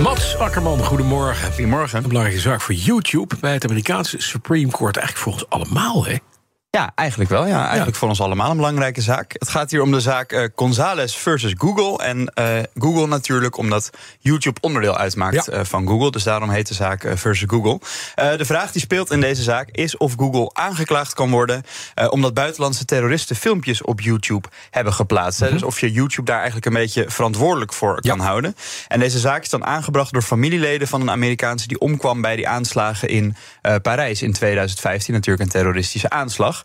Mats Akkerman, goedemorgen. Goedemorgen. Een belangrijke zaak voor YouTube bij het Amerikaanse Supreme Court. Eigenlijk voor ons allemaal, hè? Ja, eigenlijk wel. Ja, eigenlijk voor ons allemaal een belangrijke zaak. Het gaat hier om de zaak uh, Gonzales versus Google. En uh, Google natuurlijk, omdat YouTube onderdeel uitmaakt Ja. uh, van Google. Dus daarom heet de zaak versus Google. De vraag die speelt in deze zaak is of Google aangeklaagd kan worden. Omdat buitenlandse terroristen filmpjes op YouTube hebben geplaatst. hè. Dus of je YouTube daar eigenlijk een beetje verantwoordelijk voor kan houden. En deze zaak is dan aangebracht door familieleden van een Amerikaanse die omkwam bij die aanslagen in Parijs in 2015. Natuurlijk een terroristische aanslag.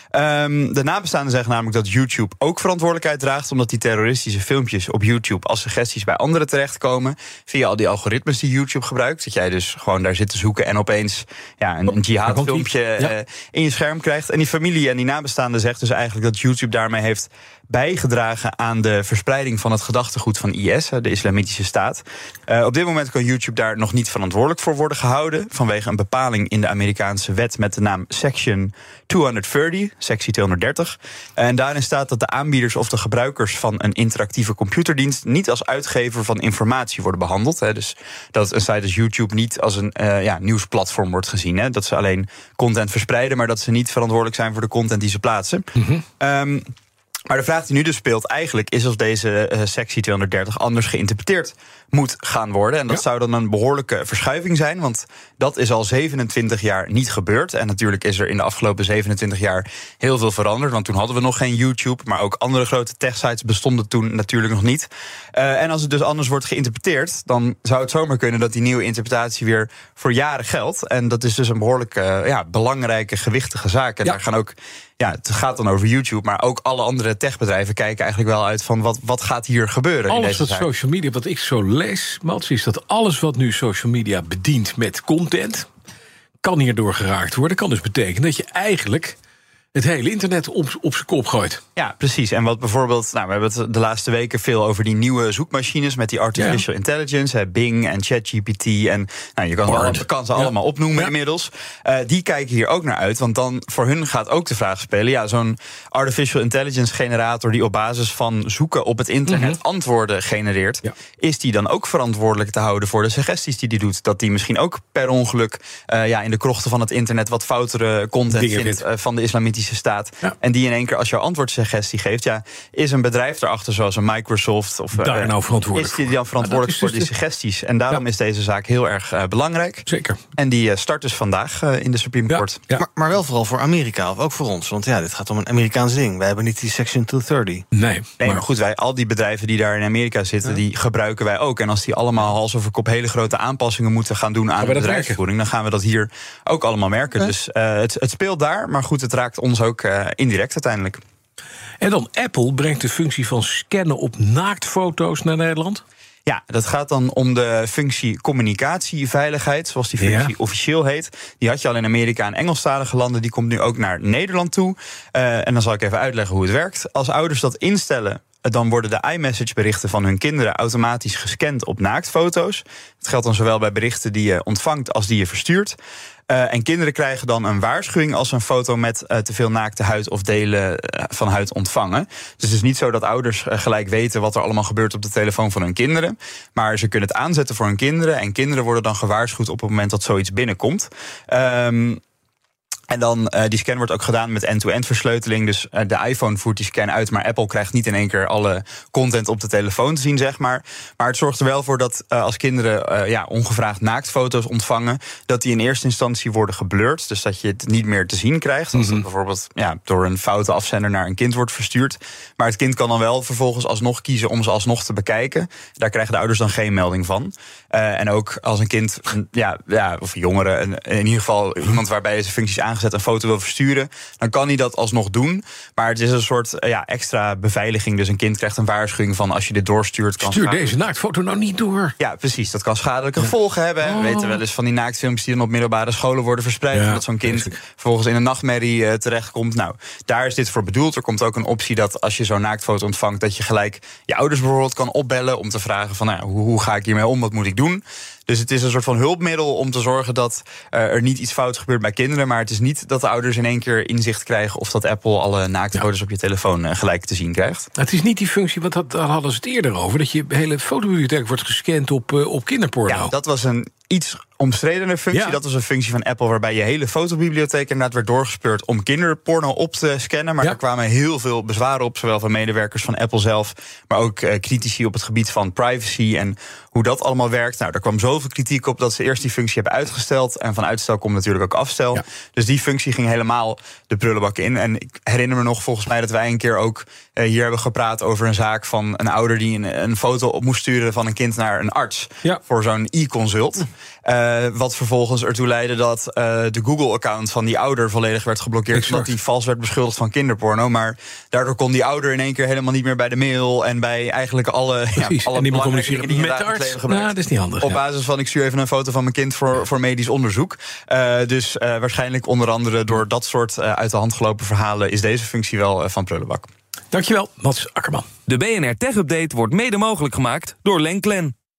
Um, de nabestaanden zeggen namelijk dat YouTube ook verantwoordelijkheid draagt. Omdat die terroristische filmpjes op YouTube als suggesties bij anderen terechtkomen. Via al die algoritmes die YouTube gebruikt. Dat jij dus gewoon daar zit te zoeken en opeens ja, een, een jihad komt-ie. filmpje Ja. eh, in je scherm krijgt. En die familie en die nabestaanden zegt dus eigenlijk dat YouTube daarmee heeft bijgedragen aan de verspreiding van het gedachtegoed van IS, de Islamitische Staat. Uh, op dit moment kan YouTube daar nog niet verantwoordelijk voor worden gehouden. Vanwege een bepaling in de Amerikaanse wet met de naam Section 230, sectie 230. En daarin staat dat de aanbieders of de gebruikers van een interactieve computerdienst niet als uitgever van informatie worden behandeld. Hè. Dus dat een site als YouTube niet als een uh, ja, nieuwsplatform wordt gezien. Hè. Dat ze alleen content verspreiden, maar dat ze niet verantwoordelijk zijn voor de content die ze plaatsen. Mm um, maar de vraag die nu dus speelt eigenlijk is of deze uh, sectie 230 anders geïnterpreteerd moet gaan worden. En dat ja. zou dan een behoorlijke verschuiving zijn, want dat is al 27 jaar niet gebeurd. En natuurlijk is er in de afgelopen 27 jaar heel veel veranderd, want toen hadden we nog geen YouTube, maar ook andere grote techsites bestonden toen natuurlijk nog niet. Uh, en als het dus anders wordt geïnterpreteerd, dan zou het zomaar kunnen dat die nieuwe interpretatie weer voor jaren geldt. En dat is dus een behoorlijk uh, ja, belangrijke, gewichtige zaak. En ja. daar gaan ook ja, het gaat dan over YouTube, maar ook alle andere techbedrijven kijken eigenlijk wel uit van wat, wat gaat hier gebeuren. Alles in deze wat zaak. social media, wat ik zo lees, Mats, is dat alles wat nu social media bedient met content, kan hierdoor geraakt worden. Kan dus betekenen dat je eigenlijk het hele internet op, op zijn kop gooit. Ja, precies. En wat bijvoorbeeld, nou, we hebben het de laatste weken veel over die nieuwe zoekmachines met die artificial ja. intelligence, hè, Bing en ChatGPT. En nou, je kan, ze, allemaal, kan ze ja. allemaal opnoemen ja. inmiddels. Uh, die kijken hier ook naar uit, want dan voor hun gaat ook de vraag spelen: ja, zo'n artificial intelligence generator die op basis van zoeken op het internet mm -hmm. antwoorden genereert, is die dan ook verantwoordelijk te houden voor de suggesties die die doet? Dat die misschien ook per ongeluk uh, ja, in de krochten van het internet wat foutere content vindt uh, van de islamitische staat. Ja. En die in één keer als jouw antwoordsuggestie geeft. Ja, is een bedrijf erachter zoals een Microsoft of daar nou verantwoordelijk is die dan verantwoordelijk voor voor die suggesties? En daarom ja. is deze zaak heel erg uh, belangrijk. Zeker. En die uh, start dus vandaag uh, in de Supreme ja. Court. Maar, maar, wel vooral voor Amerika of ook voor ons. Want ja, dit gaat om een Amerikaans ding. Wij hebben niet die Section 230. Nee, nee maar, maar goed, wij, al die bedrijven die daar in Amerika zitten, die gebruiken wij ook. En als die allemaal hals over kop hele grote aanpassingen moeten gaan doen aan de bedrijfsvoering, dan gaan we dat hier ook allemaal merken. Dus het, het speelt daar, maar goed, het raakt ons ook uh, indirect uiteindelijk. En dan Apple brengt de functie van scannen op naaktfoto's naar Nederland. Ja, dat gaat dan om de functie communicatieveiligheid, zoals die functie ja. officieel heet. Die had je al in Amerika en Engelstalige landen, die komt nu ook naar Nederland toe. Uh, en dan zal ik even uitleggen hoe het werkt. Als ouders dat instellen, dan worden de iMessage-berichten van hun kinderen automatisch gescand op naaktfoto's. Het geldt dan zowel bij berichten die je ontvangt als die je verstuurt. Uh, en kinderen krijgen dan een waarschuwing als een foto met uh, te veel naakte huid of delen uh, van huid ontvangen. Dus het is niet zo dat ouders gelijk weten wat er allemaal gebeurt op de telefoon van hun kinderen. Maar ze kunnen het aanzetten voor hun kinderen. En kinderen worden dan gewaarschuwd op het moment dat zoiets binnenkomt. Um, En dan, uh, die scan wordt ook gedaan met end-to-end versleuteling. Dus uh, de iPhone voert die scan uit, maar Apple krijgt niet in één keer alle content op de telefoon te zien, zeg maar. Maar het zorgt er wel voor dat uh, als kinderen ja, ongevraagd naaktfoto's ontvangen, dat die in eerste instantie worden geblurred. Dus dat je het niet meer te zien krijgt. Als het bijvoorbeeld ja, door een foute afzender naar een kind wordt verstuurd. Maar het kind kan dan wel vervolgens alsnog kiezen om ze alsnog te bekijken. Daar krijgen de ouders dan geen melding van. en ook als een kind, ja, ja, of jongeren, in ieder geval iemand waarbij deze functies aangestaan gezet, een foto wil versturen, dan kan hij dat alsnog doen. Maar het is een soort eh, ja, extra beveiliging. Dus een kind krijgt een waarschuwing van als je dit doorstuurt, kan Stuur deze naaktfoto nou niet door. Ja, precies. Dat kan schadelijke gevolgen hebben. Oh. We weten wel eens van die naaktfilms die dan op middelbare scholen worden verspreid. Ja, dat zo'n kind vervolgens in een nachtmerrie eh, terechtkomt. Nou, daar is dit voor bedoeld. Er komt ook een optie dat als je zo'n naaktfoto ontvangt, dat je gelijk je ouders bijvoorbeeld kan opbellen om te vragen van nou, hoe, hoe ga ik hiermee om? Wat moet ik doen? Dus het is een soort van hulpmiddel om te zorgen dat eh, er niet iets fout gebeurt bij kinderen. Maar het is niet dat de ouders in één keer inzicht krijgen of dat Apple alle naaktfoto's op je telefoon eh, gelijk te zien krijgt. Het is niet die functie, want dat, daar hadden ze het eerder over... dat je hele fotobibliotheek wordt gescand op, eh, op kinderporno. Ja, dat was een iets omstredene functie. Ja. Dat was een functie van Apple waarbij je hele fotobibliotheek inderdaad werd doorgespeurd om kinderporno op te scannen. Maar Ja. er kwamen heel veel bezwaren op, zowel van medewerkers van Apple zelf, maar ook eh, critici op het gebied van privacy en hoe dat allemaal werkt. Nou, er kwam zoveel kritiek op dat ze eerst die functie hebben uitgesteld. En van uitstel komt natuurlijk ook afstel. Ja. Dus die functie ging helemaal de prullenbak in. En ik herinner me nog volgens mij dat wij een keer ook eh, hier hebben gepraat over een zaak van een ouder die een, een foto op moest sturen van een kind naar een arts voor zo'n e-consult. Eh, wat vervolgens ertoe leidde dat eh, de Google-account van die ouder volledig werd geblokkeerd. Exact. Omdat hij vals werd beschuldigd van kinderporno. Maar daardoor kon die ouder in één keer helemaal niet meer bij de mail en bij eigenlijk alle. Ja, Precies. alle en die communiceren die met de arts. Nou, dat is niet handig. Op ja. basis van ik stuur even een foto van mijn kind voor, voor medisch onderzoek. Eh, dus eh, waarschijnlijk onder andere door dat soort eh, uit de hand gelopen verhalen is deze functie wel van prullenbak. Dankjewel, Mats Akkerman. De BNR Tech Update wordt mede mogelijk gemaakt door Lenklen.